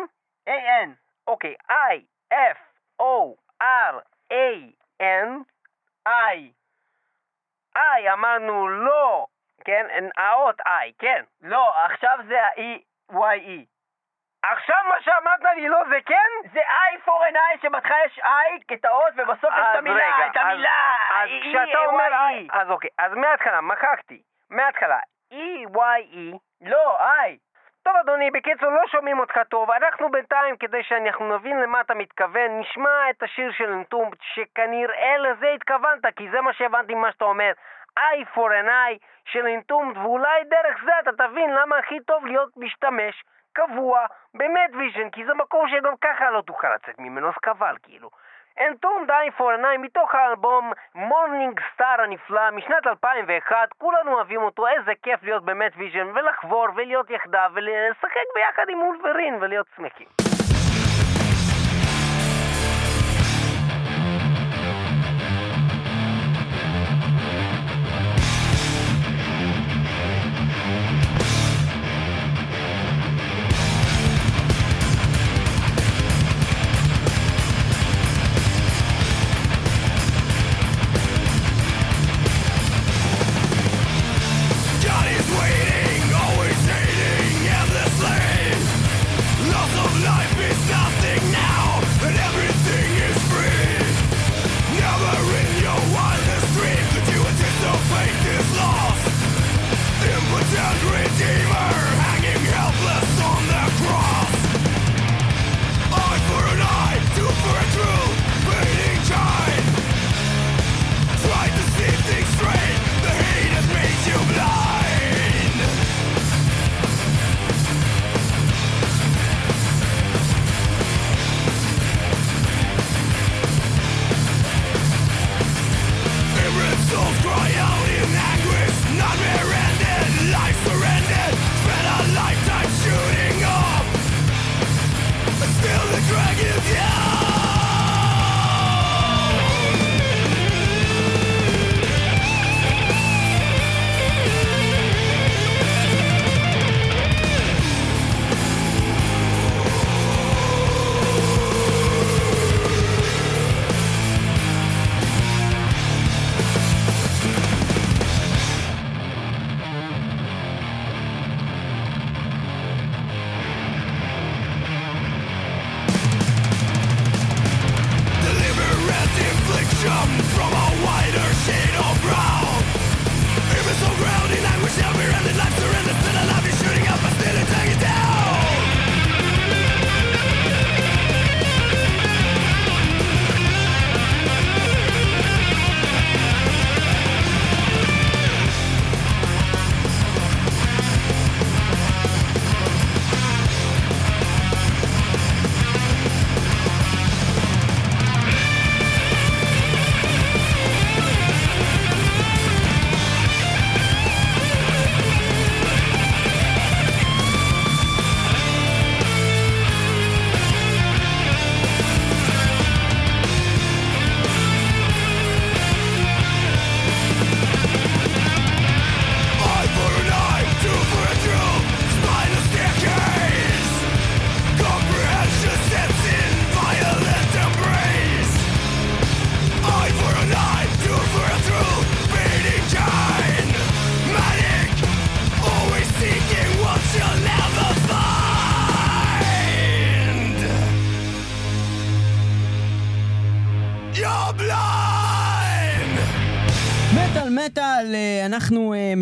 A-N. אוקיי, I, F-O-R, A-N. I. I אמרנו לא, כן? האות I, כן. לא, עכשיו זה ה-E-Y-E. עכשיו מה שאמרת לי לא זה כן? זה I for an I, שבהתחלה יש I כטעות ובסוף יש את המילה, רגע, את המילה. אז, אז כשאתה אומר I, אז אוקיי, אז מההתחלה, מחקתי. מההתחלה, E-Y-E. לא, I. טוב אדוני, בקיצור לא שומעים אותך טוב, אנחנו בינתיים כדי שאנחנו נבין למה אתה מתכוון, נשמע את השיר של Entombed, שכנראה לזה התכוונת, כי זה מה שהבנתי ממה שאתה אומר. I for an Eye של Entombed, ואולי דרך זה אתה תבין למה הכי טוב להיות משתמש קבוע במט ויז'ן, כי זה מקום שגם ככה לא תוכל לצאת ממנו, אז חבל כאילו. Entombed, Eye מתוך האלבום Morning Star הנפלא משנת 2001, כולנו אוהבים אותו, איזה כיף להיות במט ויז'ן ולחבור ולהיות יחדיו ולשחק ביחד עם אולברין ולהיות שמחים.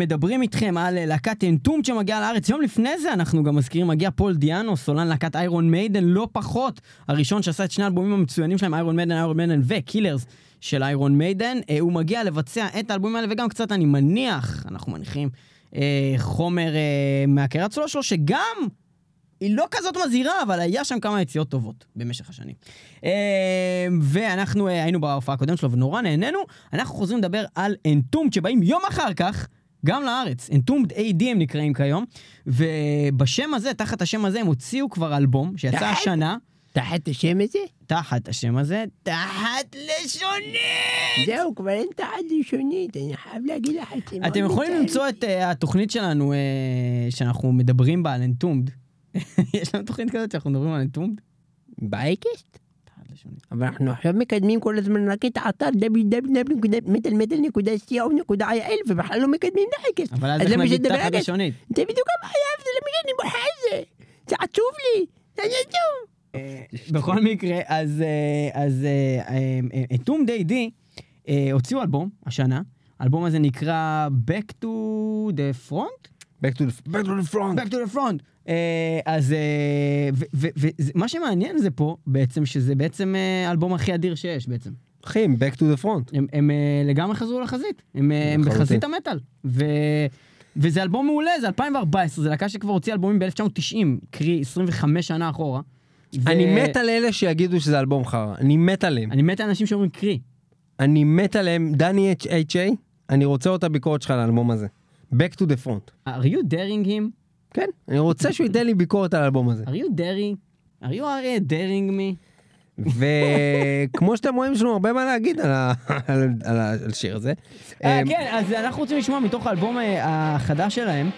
מדברים איתכם על אה, להקת Entombed שמגיעה לארץ. יום לפני זה אנחנו גם מזכירים, מגיע פול דיאנו, סולן להקת איירון מיידן, לא פחות. הראשון שעשה את שני האלבומים המצוינים שלהם, איירון מיידן, איירון מיידן ו Killers של איירון מיידן. אה, הוא מגיע לבצע את האלבומים האלה וגם קצת, אני מניח, אנחנו מניחים, אה, חומר אה, מהקריירה סולו שלו, שגם היא לא כזאת מזהירה, אבל היה שם כמה יציאות טובות במשך השנים. אה, ואנחנו היינו בהופעה הקודמת שלו ונורא נהנינו. אנחנו חוזרים לדבר על אנטומד שבאים יום אחר כך. גם לארץ, אנטומד AD הם נקראים כיום, ובשם הזה, תחת השם הזה, הם הוציאו כבר אלבום שיצא תחת? השנה, תחת השם הזה? תחת השם הזה, תחת לשונית! זהו, כבר אין תחת לשונית, אני חייב להגיד לך את זה. אתם יכולים למצוא. את אה, התוכנית שלנו, אה, שאנחנו מדברים בה על אנטומד. יש לנו תוכנית כזאת שאנחנו מדברים על אנטומד? בייקסט? אבל אנחנו עכשיו מקדמים כל הזמן רק את האתר www.מטאלמטאל.co.il ובכלל לא מקדמים את הייקסט. אבל אז איך נגיד תחת לשונית? זה בדיוק הבעיה, זה למה שאני בוכה על זה. זה עצוב לי. זה עצוב. בכל מקרה, אז, אטום די די הוציאו אלבום השנה, האלבום הזה נקרא Back to the Front? Back to the back to the front. Back to the Front. אה, אז מה שמעניין זה פה בעצם, שזה בעצם אה, האלבום הכי אדיר שיש בעצם. אחי, back to the front. הם, הם אה, לגמרי חזרו לחזית, הם, אה, הם. בחזית המטאל. ו... וזה אלבום מעולה, זה 2014, זה להקה שכבר הוציאה אלבומים ב-1990, קרי 25 שנה אחורה. ו- אני מת על אלה שיגידו שזה אלבום חרא. אני מת עליהם. אני מת על אנשים שאומרים קרי. אני מת עליהם. דני H.A. אני רוצה אותה ביקורת שלך על האלבום הזה. Back to the front. are you daring him? כן, אני רוצה שהוא ייתן לי ביקורת על האלבום הזה. are you daring? are you are daring me? וכמו שאתם רואים, יש לנו הרבה מה להגיד על ה- על על על השיר הזה. אה, אמ, כן, אז אנחנו רוצים לשמוע מתוך האלבום אה, החדש שלהם.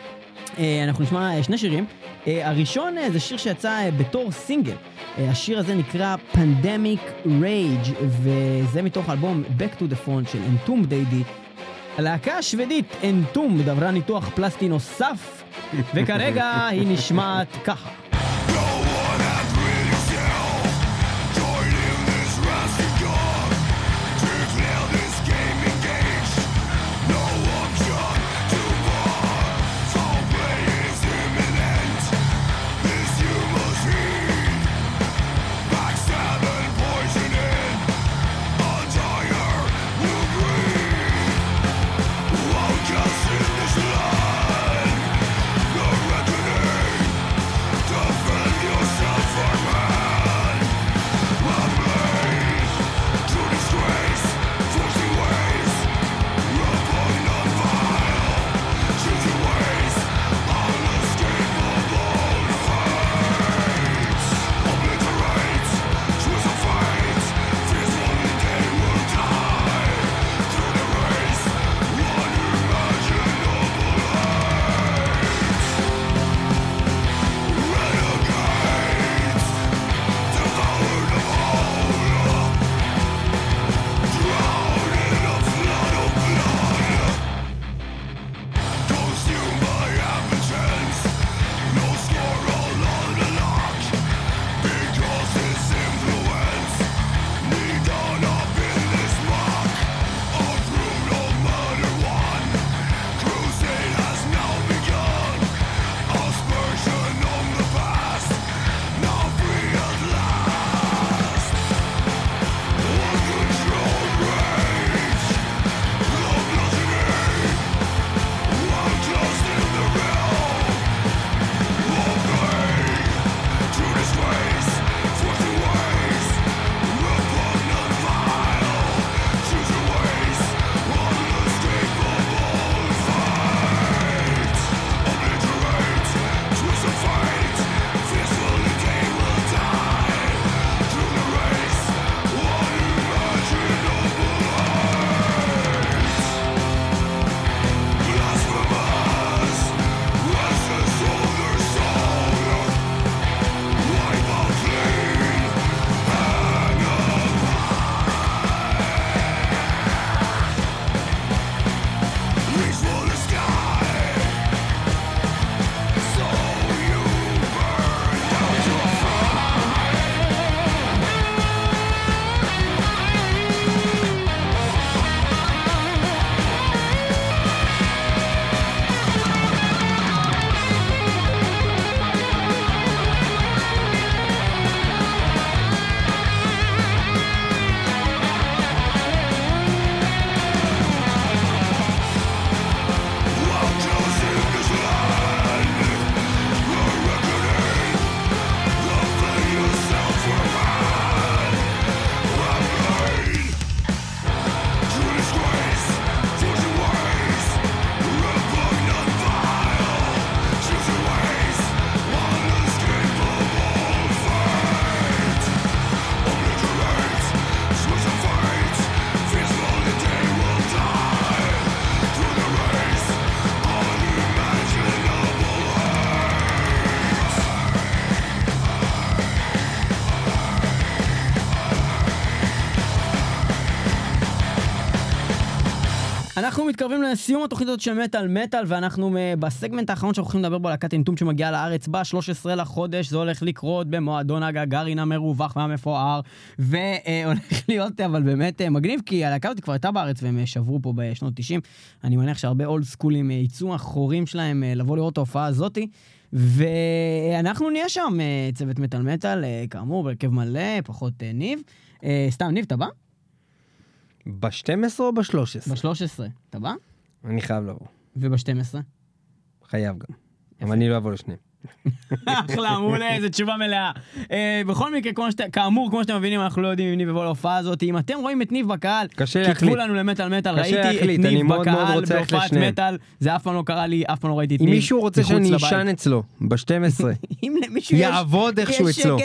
אה, אנחנו נשמע שני שירים. הראשון זה שיר שיצא בתור סינגל. השיר הזה נקרא Pandemic Rage, וזה מתוך האלבום Back to the Front של אנטום דיידי. הלהקה השוודית אנטום עברה ניתוח פלסטי נוסף, וכרגע היא נשמעת ככה. מתקרבים לסיום התוכנית הזאת של מטאל מטאל, ואנחנו אה, בסגמנט האחרון שאנחנו הולכים לדבר בו על להקת אינטום שמגיעה לארץ ב-13 לחודש, זה הולך לקרות במועדון הגגארין המרווח והמפואר, והולך להיות אבל באמת אה, מגניב, כי הלהקה הזאת כבר הייתה בארץ והם אה, שברו פה בשנות 90. אני מניח שהרבה אולד סקולים יצאו מהחורים שלהם לבוא לראות את ההופעה הזאתי. ואנחנו נהיה שם, צוות מטאל מטאל, כאמור, בהרכב מלא, פחות ניב. סתם, ניב, אתה בא? ב-12 או ב-13? ב-13, אתה בא? אני חייב לבוא. וב-12? חייב גם. אבל אני לא אבוא לשניהם. אחלה, מעולה, איזה תשובה מלאה. אה, בכל מקרה, כמו כאמור, כמו שאתם מבינים, אנחנו לא יודעים אם ניב יבוא להופעה הזאת. אם אתם רואים את ניב בקהל, קשה כתבו להחליט. לנו למטאל מטאל, ראיתי את ניב בקהל בהופעת. מטאל, זה אף פעם לא קרה לי, אף פעם לא ראיתי את אם ניב מישהו רוצה שאני. אשן אצלו, ב-12, אם למישהו יש- יעבוד איכשהו אצלו.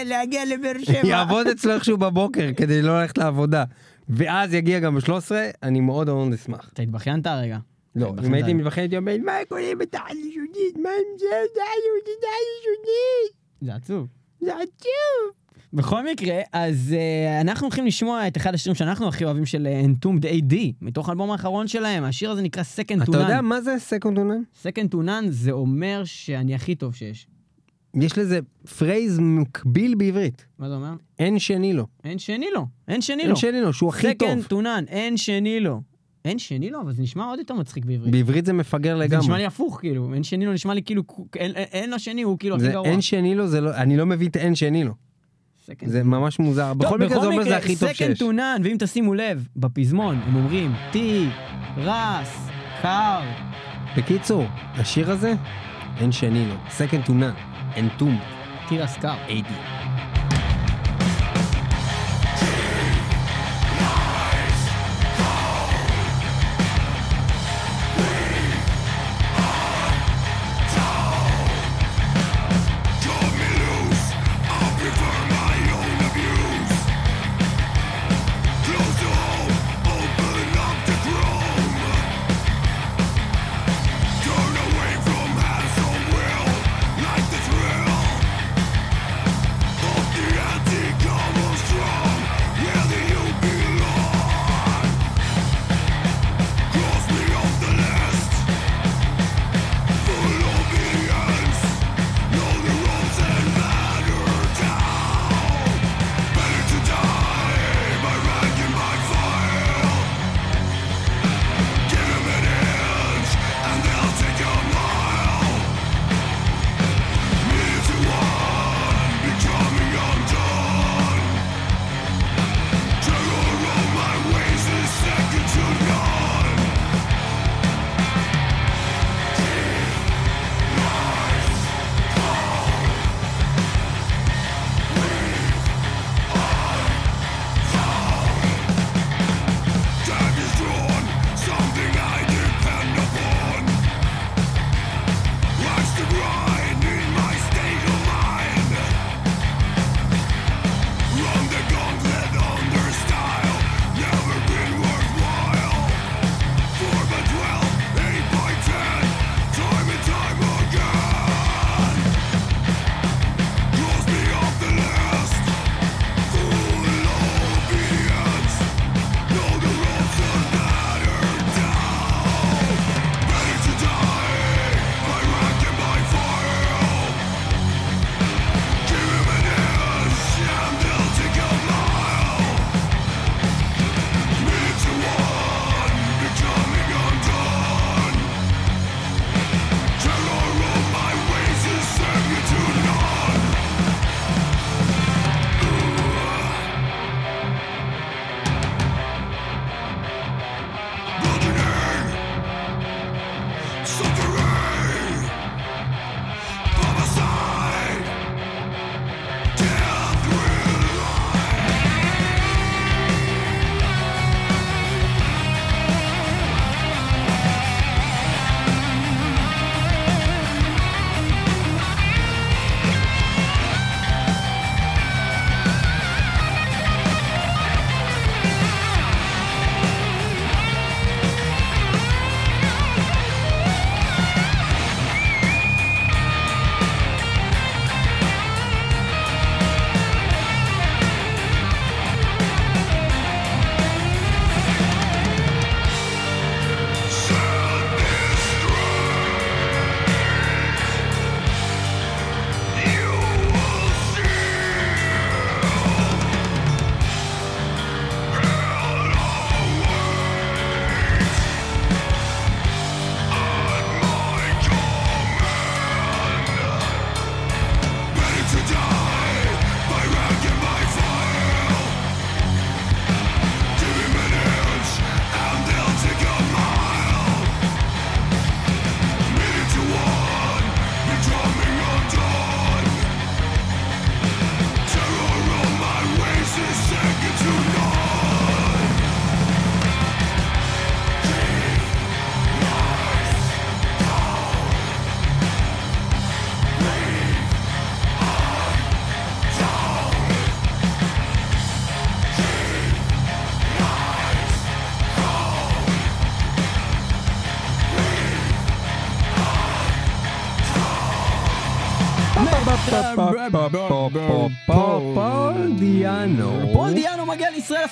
יעבוד אצלו איכשהו בבוקר כדי לא ללכת לעבודה, ואז יגיע גם ב-13, אני מאוד מאוד אשמח. אתה התבכיינת הרגע. לא, אם הייתי. מתבכיין הייתי אומר, מה קורה בתחל ישונית? מה עם זה? זה היהודית הישונית. זה עצוב. זה עצוב. בכל מקרה, אז uh, אנחנו הולכים לשמוע את אחד השירים שאנחנו הכי אוהבים של אה, Entombed AD, מתוך האלבום האחרון שלהם, השיר הזה נקרא Second to אתה יודע None. מה זה Second to None? Second to None זה אומר שאני הכי טוב שיש. יש לזה phrase מקביל בעברית. מה זה אומר? אין שני לו. אין שני לו, אין שני לו. אין שני לו, שהוא הכי טוב. Second to None, אין שני לו. אין שני לו, אבל זה נשמע עוד יותר מצחיק בעברית. בעברית זה מפגר זה נשמע לגמרי. לי הפוך, כאילו, אין שני לו נשמע לי כאילו, אין- אין אין לו שני, הוא כאילו הכי גרוע. אין שני לו, זה לא, אני לא מבין את אין שני לו. Second זה ממש מוזר. בכל מקרה זה אומר זה הכי טוב Second שיש. to None, ואם תשימו לב, בפזמון הם אומרים טי, רס, קר. בקיצור, השיר הזה, אין שני לו. Second to none. אין תום. תירס קר. AD.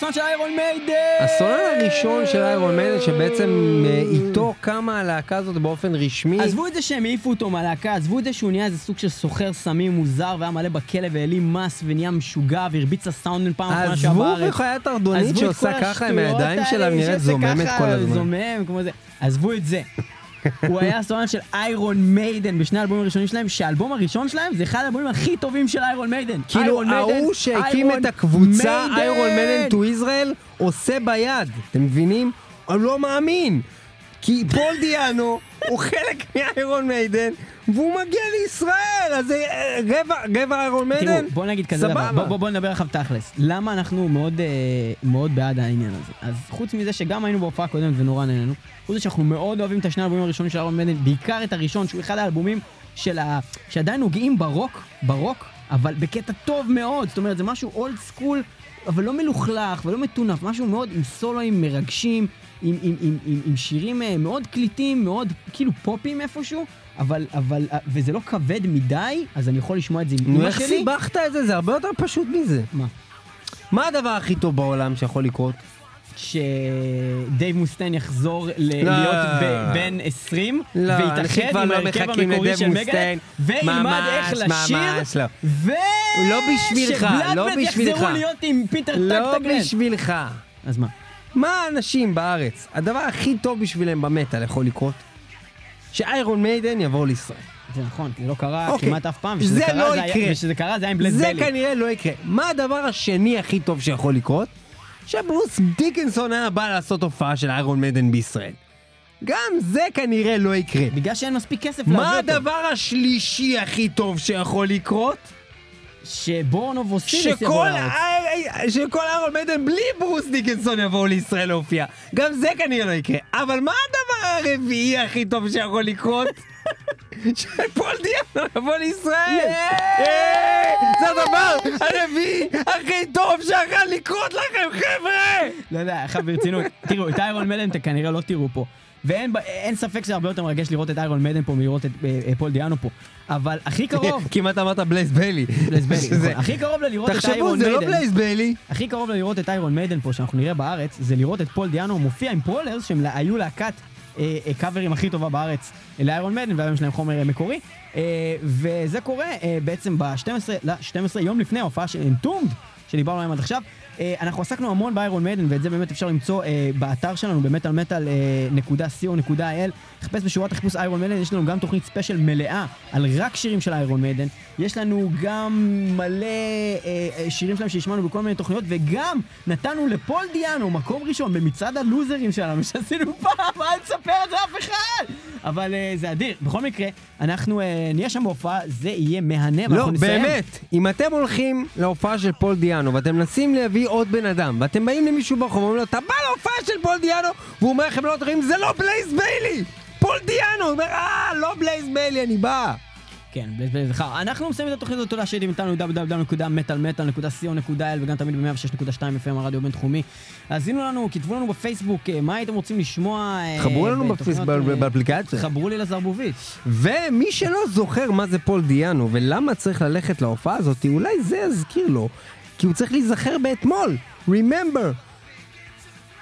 הסולן של איירון מיידן! הסולן הראשון של איירון מיידן שבעצם אה, איתו קמה הלהקה הזאת באופן רשמי. עזבו את זה שהם העיפו אותו מהלהקה, עזבו את זה שהוא נהיה איזה סוג של סוחר סמים מוזר והיה מלא בכלא והעלים מס ונהיה משוגע והרביץ לסאונדמן פעם אחרונה שהיה עזבו עזבו את שעושה ככה עם הידיים שלה שעושה זוממת כל הזמן. זומם, כמו זה. עזבו את זה. הוא היה הסולן של איירון מיידן בשני האלבומים הראשונים שלהם, שהאלבום הראשון שלהם זה אחד האלבומים הכי טובים של איירון מיידן. כאילו, ההוא שהקים את הקבוצה. איירון מיידן to ישראל עושה ביד, אתם מבינים? אני לא מאמין. כי פול דיאנו הוא חלק מאיירון מיידן והוא מגיע לישראל, אז זה רבע, רבע איירון תראו, מיידן? בוא נגיד כזה דבר. בוא, בוא, בוא נדבר עכשיו תכלס. למה אנחנו מאוד, אה, מאוד בעד העניין הזה? אז חוץ מזה שגם היינו בהופעה הקודמת ונורא נהנינו, חוץ מזה שאנחנו מאוד אוהבים את השני האלבומים הראשונים של איירון מיידן, בעיקר את הראשון, שהוא אחד האלבומים של ה... שעדיין נוגעים ברוק, ברוק, אבל בקטע טוב מאוד, זאת אומרת, זה משהו old school, אבל לא מלוכלך ולא מטונף, משהו מאוד עם סולואים מרגשים, עם, עם, עם, עם, עם שירים אה, מאוד קליטים, מאוד כאילו פופים איפשהו. אבל, אבל, אה, וזה לא כבד מדי, אז אני יכול לשמוע את זה עם אמא איך שלי. סיבכת את זה? זה הרבה יותר פשוט מזה. מה? מה הדבר הכי טוב בעולם שיכול לקרות? שדייב מוסטיין יחזור ל- לא. להיות ב- בן 20 לא, ויתאחד עם לא ההרכב המקורי של. מגדל וילמד איך לשיר לא. ו... לא בשבילך, לא בשבילך. יחזרו להיות עם פיטר לא טקטגרן. בשבילך. אז מה? מה האנשים בארץ, הדבר הכי טוב בשבילם במטאל יכול לקרות? שאיירון מיידן יבואו לישראל. זה נכון, זה לא קרה אוקיי. כמעט אף פעם. זה לא היה- יקרה. ושזה קרה זה היה עם בלייז ביילי. כנראה לא יקרה. מה הדבר השני הכי טוב שיכול לקרות? שברוס דיקנסון היה בא לעשות הופעה של איירון מיידן בישראל. גם זה כנראה לא יקרה. בגלל שאין מספיק כסף מה להביא אותו. הדבר השלישי הכי טוב שיכול לקרות? שבורנו ואוסילס יבואו לארץ. ה- שכל איירון מיידן בלי ברוס דיקנסון יבואו לישראל להופיע. גם זה כנראה לא יקרה. אבל מה הדבר הרביעי הכי טוב שיכול לקרות? שפול דיאנו יבוא לישראל! אה, זה הדבר הרביעי הכי טוב שיכול לקרות לכם, חבר'ה! לא יודע, עכשיו ברצינות. תראו, את איירון מדן אתם כנראה לא תראו פה. ואין ספק שזה הרבה יותר מרגש לראות את איירון מדן פה מלראות את אה, אה, פול דיאנו פה. אבל הכי קרוב, כמעט אמרת בלייז ביילי. בלייז ביילי, נכון. הכי קרוב ללראות את תחשבו, איירון זה לא בלייז ביילי. הכי קרוב ללראות את איירון מיידן פה שאנחנו נראה בארץ, זה לראות את פול דיאנו מופיע עם Prowlers, שהם היו להקת אה, קאברים הכי טובה בארץ לאיירון מיידן, והיום יש להם חומר מקורי. וזה קורה בעצם ב-12 ל-12 יום לפני ההופעה של Entombed, שדיברנו עליהם עד עכשיו. אה, אנחנו עסקנו המון באיירון מיידן, ואת זה באמת אפשר למצוא אה, באתר שלנו, במטאל מטאל נקודה co.il. חפש בשורת החיפוש איירון מיידן, יש לנו גם תוכנית ספיישל מלאה על רק שירים של איירון מיידן. יש לנו גם מלא אה, אה, שירים שלהם שהשמענו בכל מיני תוכניות, וגם נתנו לפול דיאנו מקום ראשון במצעד הלוזרים שלנו שעשינו פעם, אל תספר את זה אף אחד! אבל אה, זה אדיר. בכל מקרה, אנחנו אה, נהיה שם בהופעה, זה יהיה מהנה, לא, ואנחנו נסיים. באמת, אם אתם הולכים להופעה של פול דיאנו ואתם מנסים להביא עוד בן אדם ואתם באים למישהו ברחוב ואומרים לו, אתה בא להופעה של פול דיאנו והוא אומר לכם לא תרים, זה לא בלייז ביילי! פול דיאנו! הוא אומר, אה, לא בלייז ביילי, אני בא. כן, בלייז בלייז זכר. אנחנו מסיימים את התוכנית הזאת, תודה שהייתם איתנו www.metalmetal.co.il וגם תמיד ב-106.2 FM הרדיו הבינתחומי. האזינו לנו, כתבו לנו בפייסבוק אה, מה הייתם רוצים לשמוע. אה, חברו לנו אה, באפליקציה. חברו לי לזרבוביץ'. ומי שלא זוכר מה זה פול דיאנו ולמה צריך ללכת להופעה הזאת, אולי זה יזכיר לו, כי הוא צריך להיזכר באתמול. Remember.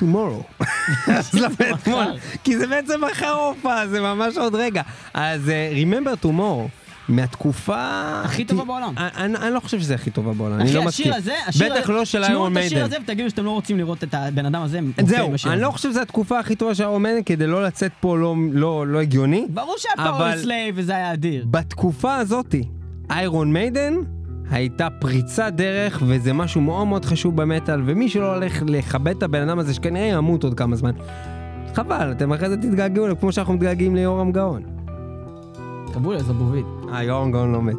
tomorrow. אז למה אתמול? כי זה בעצם מחר ההופעה, זה ממש עוד רגע. אז אה, Remember tomorrow. מהתקופה... הכי טובה בעולם. אני, לא חושב שזה הכי טובה בעולם, אני אחי, לא מסכים. השיר הזה, השיר בטח לא של תשמעו Iron את השיר Maiden. הזה ותגידו שאתם לא רוצים לראות את הבן אדם הזה זהו, אני. לא חושב שזו התקופה הכי טובה של Iron Maiden כדי לא לצאת פה לא, לא, לא הגיוני. ברור שהיה Powerslave וזה היה אדיר. בתקופה הזאתי, איירון מיידן הייתה פריצת דרך, וזה משהו מאוד מאוד חשוב במטאל, ומי שלא הולך לכבד את הבן אדם הזה, שכנראה ימות עוד כמה זמן, חבל, אתם אחרי זה תתגעגעו כמו שאנחנו מתגעגעים ליורם גאון. חברו לי לזרבובית. אה, יורם גאון לא מת.